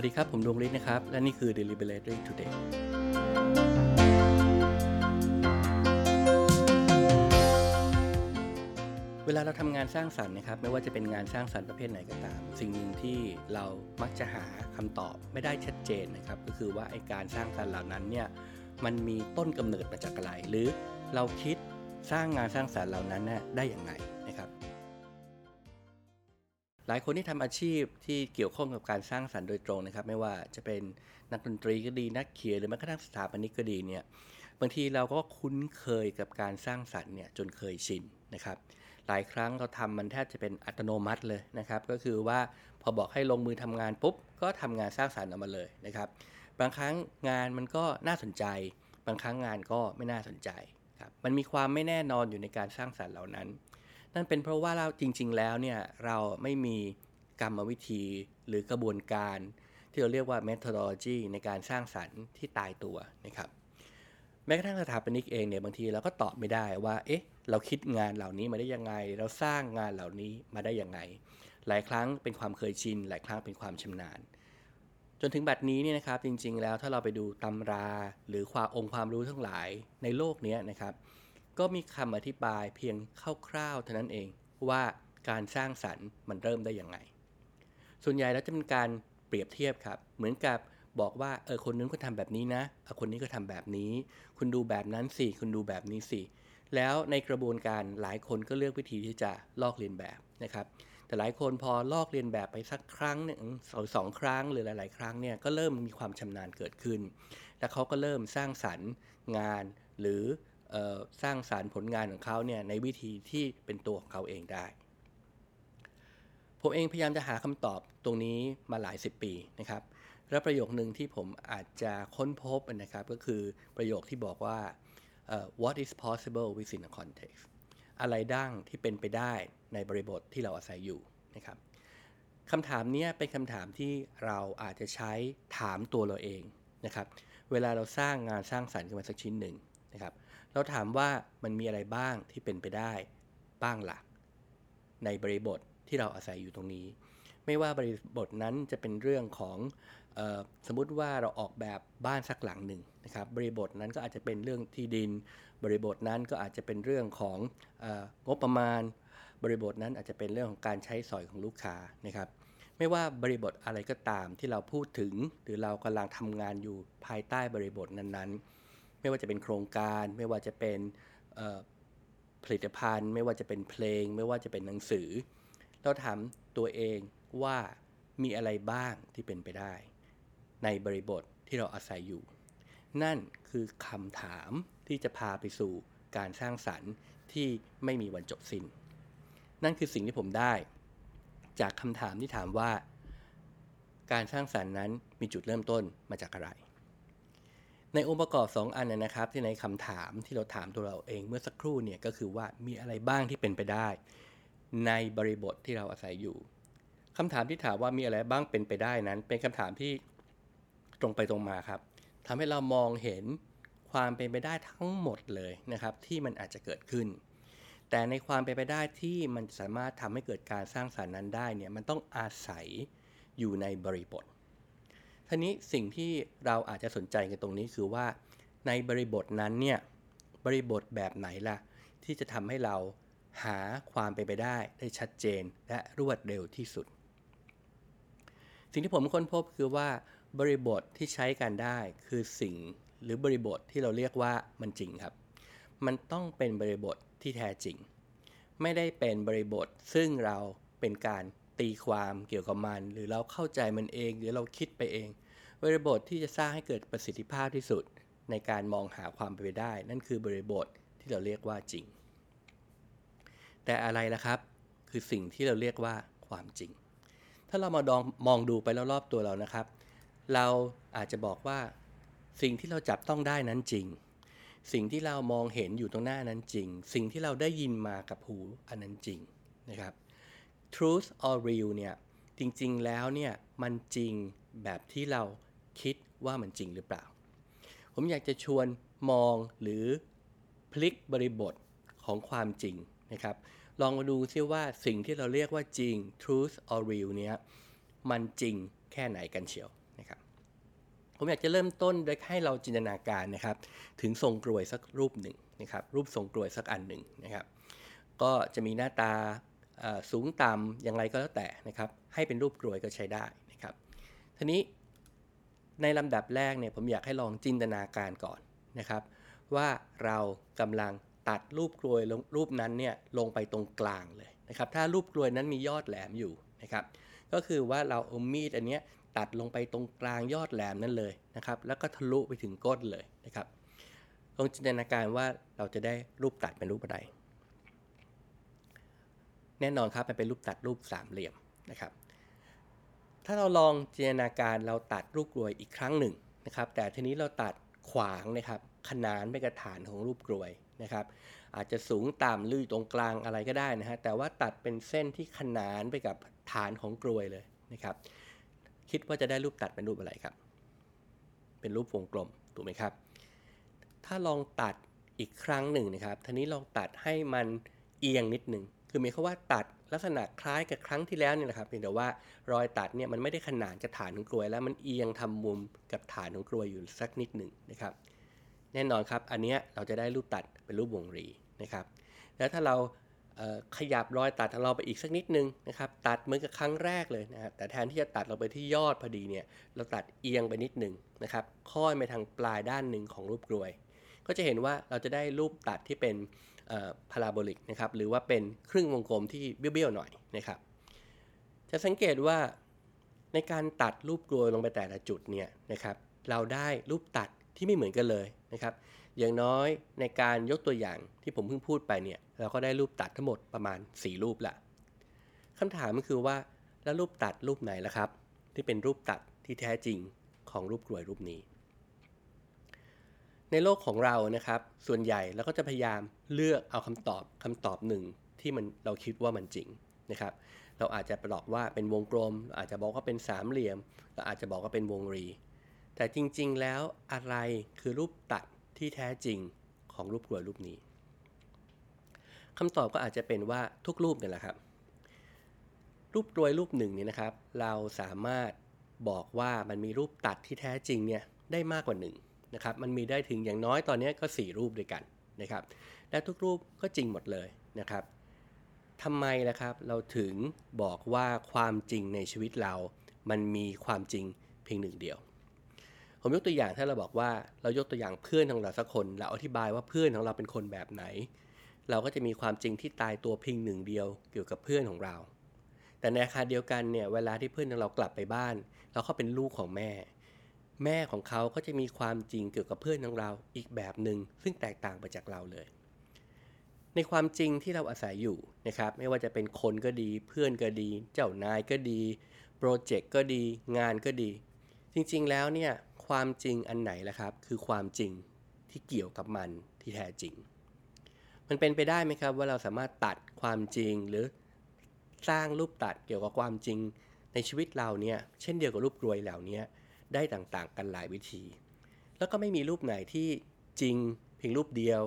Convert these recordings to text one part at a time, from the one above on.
วัสดีครับ ผมดวงฤทธิ์นะครับ และนี่คือ Deliberately Today เวลาเราทำงานสร้างสรรค์นะครับ ไม่ว่าจะเป็นงานสร้างสรรค์ประเภทไหนก็ตาม สิ่งหนึ่งที่เรามักจะหาคำตอบไม่ได้ชัดเจนนะครับ ก็คือว่าไอการสร้างสรรค์เหล่านั้นเนี่ย มันมีต้นกำเนิดมาจากอะไร หรือเราคิดสร้างงานสร้างสรรค์เหล่านั้นน่ได้อย่างไร หลายคนที่ทำอาชีพที่เกี่ยวข้องกับการสร้างสรรค์โดยตรงนะครับ ไม่ว่าจะเป็นนักดนตรีก็ดีนักเขียนหรือแม้กระทั่งสถาปนิกก็ดีเนี่ยบางทีเราก็คุ้นเคยกับการสร้างสรรค์เนี่ยจนเคยชินนะครับ หลายครั้งเราทำมันแทบจะเป็นอัตโนมัติเลยนะครับ ก็คือว่าพอบอกให้ลงมือทำงานปุ๊บก็ทำงานสร้างสรรค์ออกมาเลยนะครับ บางครั้งงานมันก็น่าสนใจ บางครั้งงานก็ไม่น่าสนใจครับมันมีความไม่แน่นอนอยู่ในการสร้างสรรค์เหล่านั้น นั่นเป็นเพราะว่าเราจริง ๆ แล้วเนี่ยเราไม่มีกรรมวิธีหรือกระบวนการ ที่เราเรียกว่า methodology ในการสร้างสรรค์ที่ตายตัวนะครับแม้กระทั่งสถาปนิกเองเนี่ยบางทีเราก็ตอบไม่ได้ว่าเอ๊ะเราคิดงานเหล่านี้มาได้ยังไง เราสร้างงานเหล่านี้มาได้ยังไง หลายครั้งเป็นความเคยชิน หลายครั้งเป็นความชำนาญ จนถึงบัดนี้เนี่ยนะครับจริงๆ แล้วถ้าเราไปดูตำราหรือความองค์ความรู้ทั้งหลายในโลกนี้นะครับ ก็มีคำอธิบายเพียงคร่าวๆเท่านั้นเองว่าการสร้างสรรค์มันเริ่มได้ยังไง ส่วนใหญ่แล้วจะเป็นการเปรียบเทียบครับ เหมือนกับบอกว่าเออคนนึงก็ทำแบบนี้นะเออคนนี้ก็ทำแบบนี้ คุณดูแบบนั้นสิ คุณดูแบบนี้สิ แล้วในกระบวนการหลายคนก็เลือกวิธีที่จะลอกเลียนแบบนะครับ แต่หลายคนพอลอกเลียนแบบไปสักครั้งหนึ่งสองสองครั้งหรือหลาย ๆ ครั้งเนี่ยก็เริ่มมีความชำนาญเกิดขึ้น แล้วเขาก็เริ่มสร้างสรรค์งานหรือ สร้างสารรค์ผลงานของเขาเนี่ยในวิธีที่เป็นตัวของเขาเองได้ ผมเองพยายามจะหาคำตอบตรงนี้มาหลายสิบปีนะครับและประโยคหนึ่งที่ผมอาจจะค้นพบนะครับก็คือประโยคที่บอกว่า uh, what is possible within a context อะไรดั้งที่เป็นไปได้ในบริบทที่เราอาศัยอยู่นะครับคำถามนี้เป็นคำถามที่เราอาจจะใช้ถามตัวเราเองนะครับ เวลาเราสร้างงานสร้างสรรค์ขึ้นมาสักชิ้นหนึ่งนะครับ เราถามว่ามันมีอะไรบ้างที่เป็นไปได้บ้างหลัก ในบริบทที่เราอาศัยอยู่ตรงนี้ ไม่ว่าบริบทนั้นจะเป็นเรื่องของออสมมุติว่าเราออกแบบบ้านสักหลังหนึ่งนะครับ บริบทนั้นก็อาจจะเป็นเรื่องที่ดิน บริบทนั้นก็อาจจะเป็นเรื่องของงบประมาณ บริบทนั้นอาจจะเป็นเรื่องของการใช้สอยของลูกค้านะครับไม่ว่าบริบทอะไรก็ตามที่เราพูดถึง หรือเรากำลังทำงานอยู่ภายใต้บริบทนั้นๆ ไม่ว่าจะเป็นโครงการ ไม่ว่าจะเป็นผลิตภัณฑ์ ไม่ว่าจะเป็นเพลง ไม่ว่าจะเป็นหนังสือ เราถามตัวเองว่ามีอะไรบ้างที่เป็นไปได้ ในบริบทที่เราอาศัยอยู่ นั่นคือคำถามที่จะพาไปสู่การสร้างสรรค์ที่ไม่มีวันจบสิน้น นั่นคือสิ่งที่ผมได้ จากคำถามที่ถามว่า การสร้างสรรค์นั้นมีจุดเริ่มต้นมาจากอะไร ในองค์ประกอบ 2 อันนะครับ ที่ในคำถามที่เราถามตัวเราเองเมื่อสักครู่เนี่ยก็คือว่ามีอะไรบ้างที่เป็นไปได้ ในบริบทที่เราอาศัยอยู่คำถามที่ถามว่ามีอะไรบ้างเป็นไปได้นั้น เป็นคำถามที่ตรงไปตรงมาครับทำให้เรามองเห็นความเป็นไปได้ทั้งหมดเลยนะครับ ที่มันอาจจะเกิดขึ้น แต่ในความเป็นไปได้ที่มันสามารถทำให้เกิดการสร้างสารรค์นั้นได้เนี่ยมันต้องอาศัยอยู่ในบริบท ทีนี้สิ่งที่เราอาจจะสนใจกันตรงนี้คือว่า ในบริบทนั้นเนี่ยบริบทแบบไหนล่ะ ที่จะทำให้เราหาความเป็นไปได้ได้ชัดเจนและรวดเร็วที่สุด สิ่งที่ผมค้นพบคือว่า บริบทที่ใช้กันได้คือสิ่งหรือบริบทที่เราเรียกว่ามันจริงครับ มันต้องเป็นบริบทที่แท้จริง ไม่ได้เป็นบริบทซึ่งเราเป็นการตีความเกี่ยวกับมัน หรือเราเข้าใจมันเอง หรือเราคิดไปเอง บริบทที่จะสร้างให้เกิดประสิทธิภาพที่สุด ในการมองหาความเป็นไปได้ นั่นคือบริบทที่เราเรียกว่าจริง แต่อะไรล่ะครับ คือสิ่งที่เราเรียกว่าความจริง ถ้าเรามาดองมองดูไปรอบๆตัวเรานะครับ เราอาจจะบอกว่าสิ่งที่เราจับต้องได้นั้นจริง สิ่งที่เรามองเห็นอยู่ตรงหน้านั้นจริง สิ่งที่เราได้ยินมากับหูอันนั้นจริงนะครับ truth or real เนี่ยจริงๆแล้วเนี่ยมันจริงแบบที่เรา คิดว่ามันจริงหรือเปล่า ผมอยากจะชวนมองหรือพลิกบริบทของความจริงนะครับ ลองมาดูซิว่าสิ่งที่เราเรียกว่าจริง truth or real เนี่ยมันจริงแค่ไหนกันเชียวผมอยากจะเริ่มต้นโดยให้เราจินตนาการนะครับ ถึงทรงกรวยสักรูปหนึ่งนะครับ รูปทรงกรวยสักอันหนึ่งนะครับ ก็จะมีหน้าตาสูงต่ำอย่างไรก็แล้วแต่นะครับ ให้เป็นรูปกรวยก็ใช้ได้นะครับทีนี้ ในลำดับแรกเนี่ยผมอยากให้ลองจินตนาการก่อนนะครับ ว่าเรากำลังตัดรูปกลวยรูปนั้นเนี่ยลงไปตรงกลางเลยนะครับ ถ้ารูปกลวยนั้นมียอดแหลมอยู่นะครับ ก็คือว่าเราเอามีดอันนี้ตัดลงไปตรงกลางยอดแหลมนั่นเลยนะครับ แล้วก็ทะลุไปถึงก้นเลยนะครับลองจินตนาการว่าเราจะได้รูปตัดเป็นรูปอะไรแน่นอนครับมันเป็นรูปตัดรูปสามเหลี่ยมนะครับ ถ้าเราลองจินตนาการเราตัดรูปกลวยอีกครั้งหนึ่งนะครับ แต่ทีนี้เราตัดขวางนะครับขนานไปกับฐานของรูปกลวยนะครับ อาจจะสูงต่ำลื่นตรงกลางอะไรก็ได้นะฮะแต่ว่าตัดเป็นเส้นที่ขนานไปกับฐานของกลวยเลยนะครับ คิดว่าจะได้รูปตัดเป็นรูปอะไรครับ เป็นรูปวงกลมถูกไหมครับ ถ้าลองตัดอีกครั้งหนึ่งนะครับทีนี้ลองตัดให้มันเอียงนิดหนึ่งคือหมายความว่าตัด ลักษณะคล้ายกับครั้งที่แล้วเนี่ยนะครับเพียงแต่ว่ารอยตัดเนี่ยมันไม่ได้ขนานกับฐานของกลวย แล้วมันเอียงทำมุมกับฐานของกลวยอยู่สักนิดหนึ่งนะครับ แน่นอนครับอันนี้เราจะได้รูปตัดเป็นรูปวงรีนะครับ แล้วถ้าเราขยับรอยตัดของเราไปอีกสักนิดนึงนะครับ ตัดเหมือนกับครั้งแรกเลยนะครับแต่แทนที่จะตัดเราไปที่ยอดพอดีเนี่ยเราตัดเอียงไปนิดนึงนะครับค่อยไปทางปลายด้านหนึ่งของรูปกลวย ก็จะเห็นว่าเราจะได้รูปตัดที่เป็น พาราโบลิกนะครับหรือว่าเป็นครึ่งวงกลมที่เบี้ยวๆหน่อยนะครับ จะสังเกตว่าในการตัดรูปกลวยลงไปแต่ละจุดเนี่ยนะครับ เราได้รูปตัดที่ไม่เหมือนกันเลยนะครับ อย่างน้อยในการยกตัวอย่างที่ผมเพิ่งพูดไปเนี่ยเราก็ได้รูปตัดทั้งหมดประมาณ 4 รูปละคำถามก็คือว่าแล้วรูปตัดรูปไหนล่ะครับ ที่เป็นรูปตัดที่แท้จริงของรูปกลวยรูปนี้ ในโลกของเรานะครับ ส่วนใหญ่เราก็จะพยายามเลือกเอาคำตอบคำตอบหนึ่งที่มันเราคิดว่ามันจริงนะครับ เราอาจจะบอกว่าเป็นวงกลม อาจจะบอกว่าเป็นสามเหลี่ยมเราอาจจะบอกว่าเป็นวงรี แต่จริง ๆ แล้วอะไรคือรูปตัดที่แท้จริงของรูปกลวยรูปนี้คำตอบก็อาจจะเป็นว่าทุกรูปนี่แหละครับ รูปกลวยรูปหนึ่งนี่นะครับ เราสามารถบอกว่ามันมีรูปตัดที่แท้จริงเนี่ยได้มากกว่า1น นะครับมันมีได้ถึงอย่างน้อยตอนนี้ก็ 4 รูปด้วยกันนะครับ และทุกรูปก็จริงหมดเลยนะครับทำไมล่ะครับเราถึงบอกว่าความจริงในชีวิตเรา มันมีความจริงเพียงหนึ่งเดียว ผมยกตัวอย่างถ้าเราบอกว่าเรายกตัวอย่างเพื่อนของเราสักคนเราอธิบายว่าเพื่อนของเราเป็นคนแบบไหน เราก็จะมีความจริงที่ตายตัวเพียงหนึ่งเดียวเกี่ยวกับเพื่อนของเรา แต่ในอาคาเดียวกันเนี่ยเวลาที่เพื่อนของเรากลับไปบ้าน เราเขาเป็นลูกของแม่ แม่ของเขาก็จะมีความจริงเกี่ยวกับเพื่อนของเราอีกแบบหนึ่งซึ่งแตกต่างไปจากเราเลย ในความจริงที่เราอาศัยอยู่นะครับ ไม่ว่าจะเป็นคนก็ดี เพื่อนก็ดี เจ้านายก็ดีโปรเจกต์ก็ดี งานก็ดี จริงๆแล้วเนี่ยความจริงอันไหนล่ะครับ คือความจริงที่เกี่ยวกับมันที่แท้จริง มันเป็นไปได้ไหมครับว่าเราสามารถตัดความจริงหรือสร้างรูปตัดเกี่ยวกับความจริงในชีวิตเราเนี่ยเช่นเดียวกับรูปกลวยเหล่านี้ ได้ต่างๆ กันหลายวิธี แล้วก็ไม่มีรูปไหนที่จริงเพียงรูปเดียว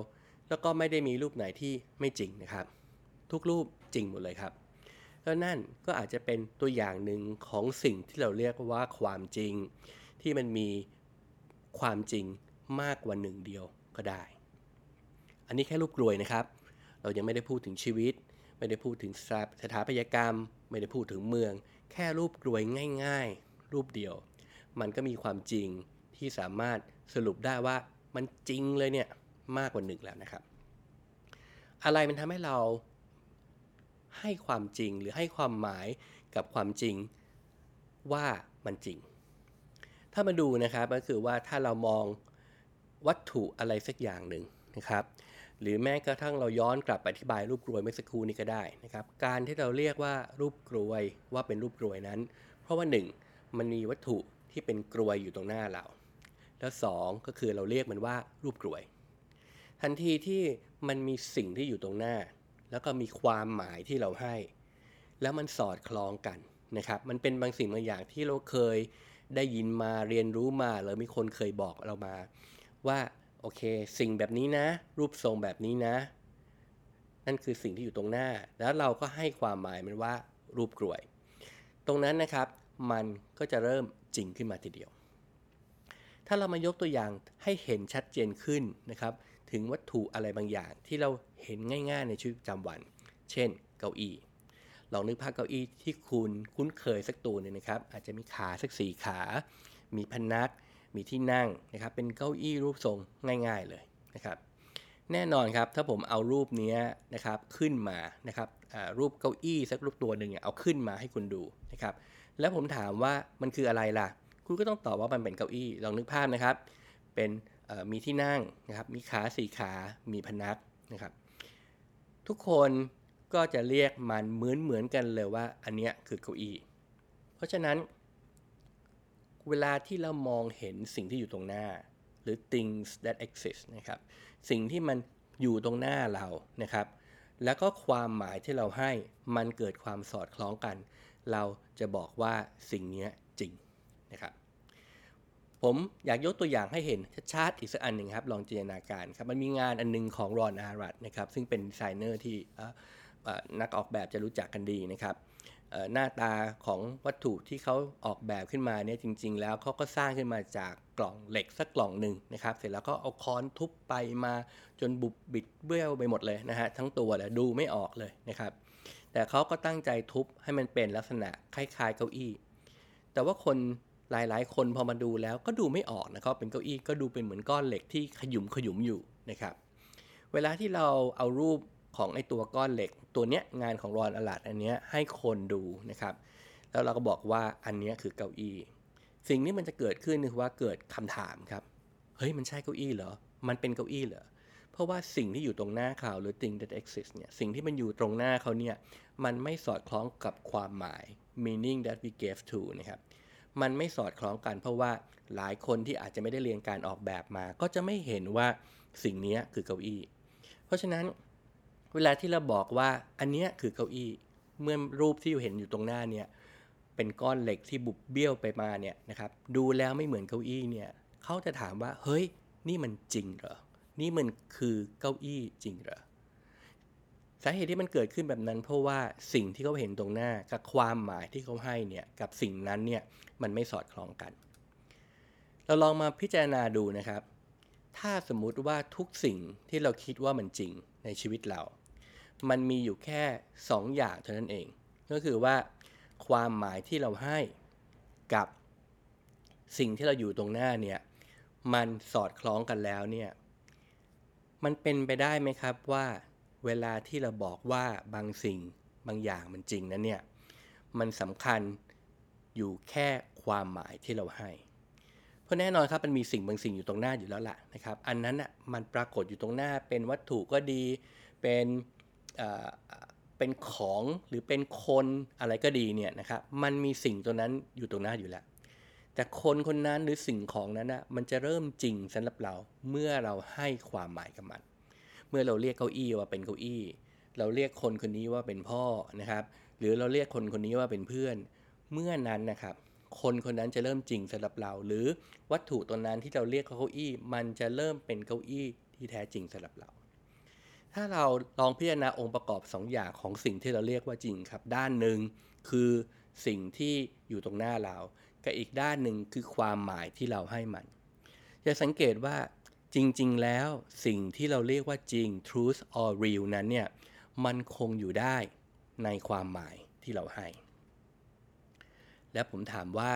แล้วก็ไม่ได้มีรูปไหนที่ไม่จริงนะครับ ทุกรูปจริงหมดเลยครับแล้วนั่นก็อาจจะเป็นตัวอย่างหนึ่งของสิ่งที่เราเรียกว่าความจริง ที่มันมีความจริงมากกว่าหนึ่งเดียวก็ได้ อันนี้แค่รูปกลวยนะครับ เรายังไม่ได้พูดถึงชีวิต ไม่ได้พูดถึงสถาปัตยกรรม ไม่ได้พูดถึงเมือง แค่รูปกลวยง่าย ๆ รูปเดียว มันก็มีความจริงที่สามารถสรุปได้ว่ามันจริงเลยเนี่ยมากกว่าหนึ่งแล้วนะครับ อะไรมันทำให้เราให้ความจริงหรือให้ความหมายกับความจริงว่ามันจริง ถ้ามาดูนะครับก็คือว่าถ้าเรามองวัตถุอะไรสักอย่างหนึ่งนะครับหรือแม้กระทั่งเราย้อนกลับอธิบายรูปกรวยเมื่อสักครู่นี้ก็ได้นะครับการที่เราเรียกว่ารูปกรวยว่าเป็นรูปกรวยนั้น เพราะว่า 1. มันมีวัตถุ ที่เป็นกรวยอยู่ตรงหน้าเรา แล้ว 2 ก็คือเราเรียกมันว่ารูปกรวย ทันทีที่มันมีสิ่งที่อยู่ตรงหน้า แล้วก็มีความหมายที่เราให้ แล้วมันสอดคล้องกันนะครับ มันเป็นบางสิ่งบางอย่างที่เราเคยได้ยินมาเรียนรู้มาหรือมีคนเคยบอกเรามา ว่าโอเค สิ่งแบบนี้นะ รูปทรงแบบนี้นะ นั่นคือสิ่งที่อยู่ตรงหน้า แล้วเราก็ให้ความหมายมันว่ารูปกลวย ตรงนั้นนะครับ มันก็จะเริ่มจริงขึ้นมาทีเดียว ถ้าเรามายกตัวอย่างให้เห็นชัดเจนขึ้นนะครับ ถึงวัตถุอะไรบางอย่างที่เราเห็นง่าย ๆ ในชีวิตประจำวัน เช่น เก้าอี้ลองนึกภาพเก้าอี้ที่คุณคุ้นเคยสักตัวหนึ่งนะครับ อาจจะมีขาสักสี่ขา มีพนัก มีที่นั่งนะครับ เป็นเก้าอี้รูปทรงง่าย ๆเลยนะครับ แน่นอนครับ ถ้าผมเอารูปนี้นะครับขึ้นมานะครับรูปเก้าอี้สักรูปตัวหนึ่งเอาขึ้นมาให้คุณดูนะครับ แล้วผมถามว่ามันคืออะไรล่ะ คุณก็ต้องตอบว่ามันเป็นเก้าอี้ ลองนึกภาพนะครับ เป็นมีที่นั่งนะครับ มีขาสี่ขา มีพนักนะครับ ทุกคนก็จะเรียกมันเหมือนเหมือนกันเลยว่าอันนี้คือเก้าอี้ เพราะฉะนั้น เวลาที่เรามองเห็นสิ่งที่อยู่ตรงหน้า หรือ things that exist นะครับ สิ่งที่มันอยู่ตรงหน้าเรานะครับ แล้วก็ความหมายที่เราให้มันเกิดความสอดคล้องกัน เราจะบอกว่าสิ่งนี้จริงนะครับผมอยากยกตัวอย่างให้เห็นชัดๆอีกสักอันหนึ่งครับ ลองจินตนาการครับ มันมีงานอันนึงของรอนอารัตนะครับ ซึ่งเป็นดีไซเนอร์ที่นักออกแบบจะรู้จักกันดีนะครับหน้าตาของวัตถุที่เขาออกแบบขึ้นมาเนี่ยจริง ๆ แล้วเขาก็สร้างขึ้นมาจาก กล่องเหล็กสักกล่องหนึ่งนะครับ เสร็จแล้วก็เอาค้อนทุบไปมาจนบุบบิดเบี้ยวไปหมดเลยนะฮะทั้งตัวเลยดูไม่ออกเลยนะครับ แต่เขาก็ตั้งใจทุบให้มันเป็นลักษณะคล้ายๆเก้าอี้ แต่ว่าคนหลายๆ คนพอมาดูแล้วก็ดูไม่ออกนะครับเป็นเก้าอี้ก็ดูเป็นเหมือนก้อนเหล็กที่ขยุมขยุมอยู่นะครับเวลาที่เราเอารูปของไอตัวก้อนเหล็ก ตัวเนี้ยงานของรอนอลาดอันเนี้ยให้คนดูนะครับ แล้วเราก็บอกว่าอันนี้คือเก้าอี้ สิ่งนี้มันจะเกิดขึ้นคือว่าเกิดคำถามครับ เฮ้ยมันใช่เก้าอี้เหรอ มันเป็นเก้าอี้เหรอ เพราะว่าสิ่งที่อยู่ตรงหน้าเขาหรือ thing that exists เนี่ย สิ่งที่มันอยู่ตรงหน้าเขาเนี่ย มันไม่สอดคล้องกับความหมาย meaning that we gave to นะครับ มันไม่สอดคล้องกันเพราะว่าหลายคนที่อาจจะไม่ได้เรียนการออกแบบมา ก็จะไม่เห็นว่าสิ่งนี้คือเก้าอี้ เพราะฉะนั้นเวลาที่เราบอกว่าอันนี้คือเก้าอี้ เมื่อรูปที่อยู่เห็นอยู่ตรงหน้าเนี่ย เป็นก้อนเหล็กที่บุบเบี้ยวไปมาเนี่ยนะครับดูแล้วไม่เหมือนเก้าอี้เนี่ยเขาจะถามว่าเฮ้ยนี่มันจริงเหรอ นี่มันคือเก้าอี้จริงเหรอสาเหตุที่มันเกิดขึ้นแบบนั้นเพราะว่าสิ่งที่เขาเห็นตรงหน้ากับความหมายที่เขาให้เนี่ยกับสิ่งนั้นเนี่ยมันไม่สอดคล้องกัน เราลองมาพิจารณาดูนะครับ ถ้าสมมุติว่าทุกสิ่งที่เราคิดว่ามันจริงในชีวิตเรา มันมีอยู่แค่2อย่างเท่านั้นเอง ก็คือว่า ความหมายที่เราให้กับสิ่งที่เราอยู่ตรงหน้าเนี่ย มันสอดคล้องกันแล้วเนี่ย มันเป็นไปได้ไหมครับว่าเวลาที่เราบอกว่าบางสิ่งบางอย่างมันจริงนั้นเนี่ย มันสำคัญอยู่แค่ความหมายที่เราให้ เพราะแน่นอนครับมันมีสิ่งบางสิ่งอยู่ตรงหน้าอยู่แล้วล่ะนะครับ อันนั้นอะมันปรากฏอยู่ตรงหน้าเป็นวัตถุก็ดี เป็น เป็นของหรือเป็นคนอะไรก็ดีเนี่ยนะครับมันมีสิ่งตัวนั้นอยู่ตรงหน้าอยู่แล้ว แต่คนคนนั้นหรือสิ่งของนั้นนะมันจะเริ่มจริงสำหรับเราเมื่อเราให้ความหมายกับมัน เมื่อเราเรียกเก้าอี้ว่าเป็นเก้าอี้ เราเรียกคนคนนี้ว่าเป็นพ่อนะครับ หรือเราเรียกคนคนนี้ว่าเป็นเพื่อน เมื่อนั้นนะครับคนคนนั้นจะเริ่มจริงสำหรับเรา หรือวัตถุตัวนั้นที่เราเรียกเขาเก้าอี้ มันจะเริ่มเป็นเก้าอี้ที่แท้จริงสำหรับเรา ถ้าเราลองพิจารณาองค์ประกอบ2ออย่างของสิ่งที่เราเรียกว่าจริงครับ ด้านหนึ่งคือสิ่งที่อยู่ตรงหน้าเรากับอีกด้านหนึ่งคือความหมายที่เราให้มัน จะสังเกตว่าจริง ๆ แล้วสิ่งที่เราเรียกว่าจริง truth or real นั้นเนี่ยมันคงอยู่ได้ในความหมายที่เราให้ และผมถามว่า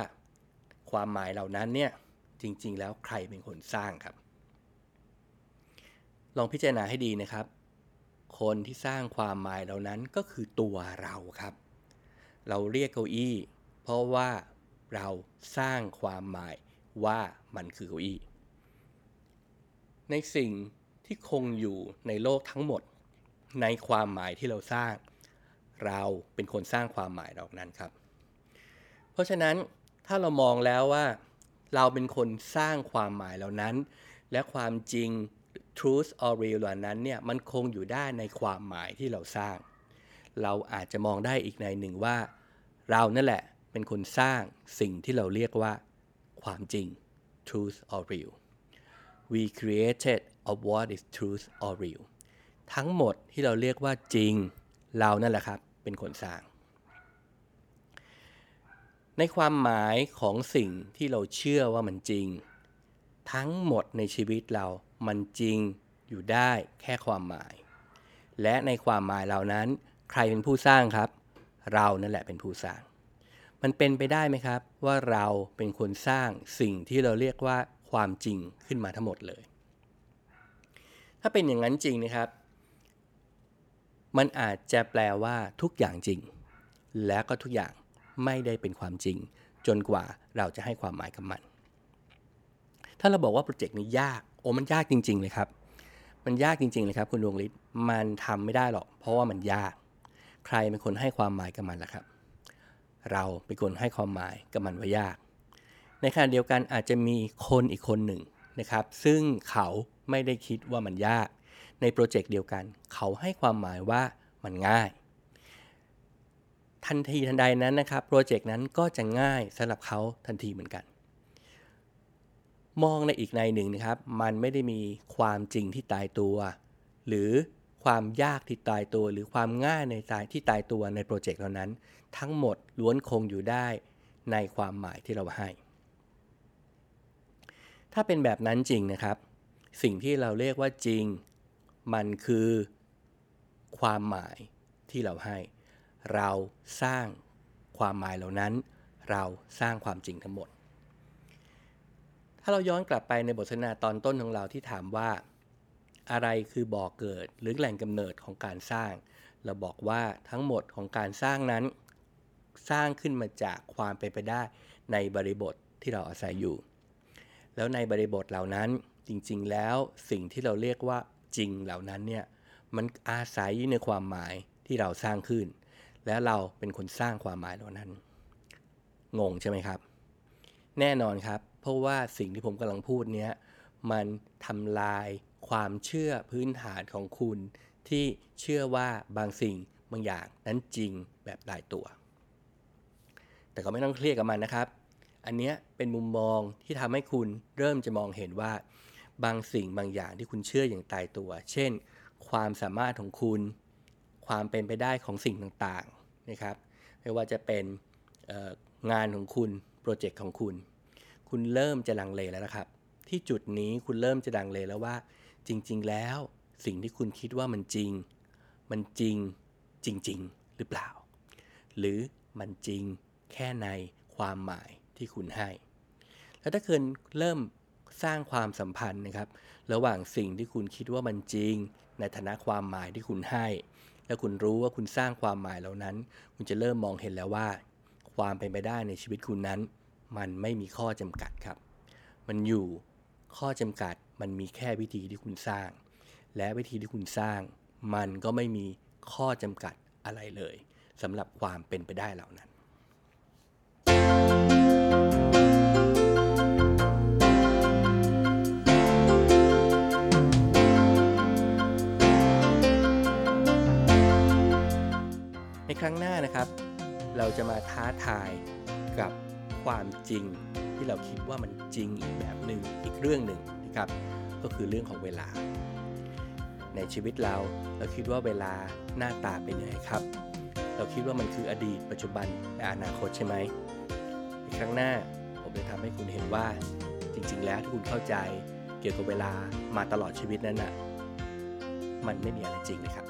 ความหมายเหล่านั้นเนี่ยจริง ๆ แล้วใครเป็นคนสร้างครับ ลองพิจารณาให้ดีนะครับ คนที่สร้างความหมายเหล่านั้นก็คือตัวเราครับ เราเรียกเก้าอี้ เพราะว่าเราสร้างความหมายว่ามันคือเก้าอี้ ในสิ่งที่คงอยู่ในโลกทั้งหมด ในความหมายที่เราสร้าง เราเป็นคนสร้างความหมายเหล่านั้นครับ เพราะฉะนั้นถ้าเรามองแล้วว่า เราเป็นคนสร้างความหมายเหล่านั้น และความจริง truth or real เหล่านั้นเนี่ยมันคงอยู่ได้ในความหมายที่เราสร้าง เราอาจจะมองได้อีกในหนึ่งว่า เรานั่นแหละเป็นคนสร้างสิ่งที่เราเรียกว่าความจริง truth or real we created of what is truth or real ทั้งหมดที่เราเรียกว่าจริง เรานั่นแหละครับเป็นคนสร้าง ในความหมายของสิ่งที่เราเชื่อว่ามันจริง ทั้งหมดในชีวิตเรา มันจริงอยู่ได้แค่ความหมาย และในความหมายเหล่านั้น ใครเป็นผู้สร้างครับ เรานั่นแหละเป็นผู้สร้าง มันเป็นไปได้ไหมครับ ว่าเราเป็นคนสร้างสิ่งที่เราเรียกว่าความจริงขึ้นมาทั้งหมดเลย ถ้าเป็นอย่างนั้นจริงนะครับ มันอาจจะแปลว่าทุกอย่างจริง และก็ทุกอย่างไม่ได้เป็นความจริง จนกว่าเราจะให้ความหมายกับมัน ถ้าเราบอกว่าโปรเจกต์นี้ยาก โอ้มันยากจริง ๆ เลยครับ มันยากจริง ๆ เลยครับ คุณดวงฤทธิ์มันทำไม่ได้หรอก เพราะว่ามันยาก ใครเป็นคนให้ความหมายกับมันล่ะครับ เราเป็นคนให้ความหมายกับมันว่ายาก ในขณะเดียวกันอาจจะมีคนอีกคนหนึ่งนะครับ ซึ่งเขาไม่ได้คิดว่ามันยาก ในโปรเจกต์เดียวกัน เขาให้ความหมายว่ามันง่าย ทันทีทันใดนั้นนะครับ โปรเจกต์นั้นก็จะง่ายสำหรับเขาทันทีเหมือนกัน มองในอีกในหนึ่งนะครับ มันไม่ได้มีความจริงที่ตายตัว หรือความยากที่ตายตัว หรือความง่ายในตายที่ตายตัวในโปรเจกต์เหล่านั้น ทั้งหมดล้วนคงอยู่ได้ในความหมายที่เราให้ ถ้าเป็นแบบนั้นจริงนะครับ สิ่งที่เราเรียกว่าจริง มันคือความหมายที่เราให้ เราสร้างความหมายเหล่านั้น เราสร้างความจริงทั้งหมด ถ้าเราย้อนกลับไปในบทสนทนาตอนต้นของเราที่ถามว่า อะไรคือบ่อกเกิดหรือแหล่งกำเนิดของการสร้าง เราบอกว่าทั้งหมดของการสร้างนั้น สร้างขึ้นมาจากความเป็นไปได้ในบริบทที่เราอาศัยอยู่ แล้วในบริบทเหล่านั้นจริงๆ แล้วสิ่งที่เราเรียกว่าจริงเหล่านั้นเนี่ยมันอาศัยในความหมายที่เราสร้างขึ้น และเราเป็นคนสร้างความหมายเหล่านั้น งงใช่ไหมครับ แน่นอนครับ เพราะว่าสิ่งที่ผมกำลังพูดเนี้ยมันทำลายความเชื่อพื้นฐานของคุณ ที่เชื่อว่าบางสิ่งบางอย่างนั้นจริงแบบตายตัว แต่ก็ไม่ต้องเครียดกับมันนะครับ อันเนี้ยเป็นมุมมองที่ทำให้คุณเริ่มจะมองเห็นว่า บางสิ่งบางอย่างที่คุณเชื่ออย่างตายตัว เช่น ความสามารถของคุณ ความเป็นไปได้ของสิ่งต่างๆนะครับ ไม่ว่าจะเป็นงานของคุณ โปรเจกต์ของคุณ คุณเริ่มจะลังเลแล้วนะครับ ที่จุดนี้คุณเริ่มจะลังเลแล้วว่า จริง ๆ แล้วสิ่งที่คุณคิดว่ามันจริง มันจริงจริง ๆ หรือเปล่า หรือมันจริงแค่ในความหมายที่คุณให้ แล้วถ้าเกิดเริ่มสร้างความสัมพันธ์นะครับ ระหว่างสิ่งที่คุณคิดว่ามันจริง ในฐานะความหมายที่คุณให้ แล้วคุณรู้ว่าคุณสร้างความหมายเหล่านั้น คุณจะเริ่มมองเห็นแล้วว่า ความเป็นไปได้ในชีวิตคุณนั้น มันไม่มีข้อจำกัดครับ มันอยู่ข้อจำกัดมันมีแค่วิธีที่คุณสร้าง และวิธีที่คุณสร้าง มันก็ไม่มีข้อจำกัดอะไรเลยสำหรับความเป็นไปได้เหล่านั้นในครั้งหน้านะครับ เราจะมาท้าทายกับ ความจริงที่เราคิดว่ามันจริงอีกแบบหนึ่งอีกเรื่องหนึ่งนะครับก็คือเรื่องของเวลา ในชีวิตเราเราคิดว่าเวลาหน้าตาเป็นยังไงครับ เราคิดว่ามันคืออดีตปัจจุบันและอนาคตใช่ไหมในครั้งหน้าผมจะทำให้คุณเห็นว่าจริง ๆ แล้วที่คุณเข้าใจเกี่ยวกับเวลามาตลอดชีวิตนั้นน่ะมันไม่มีอะไรจริงเลยครับ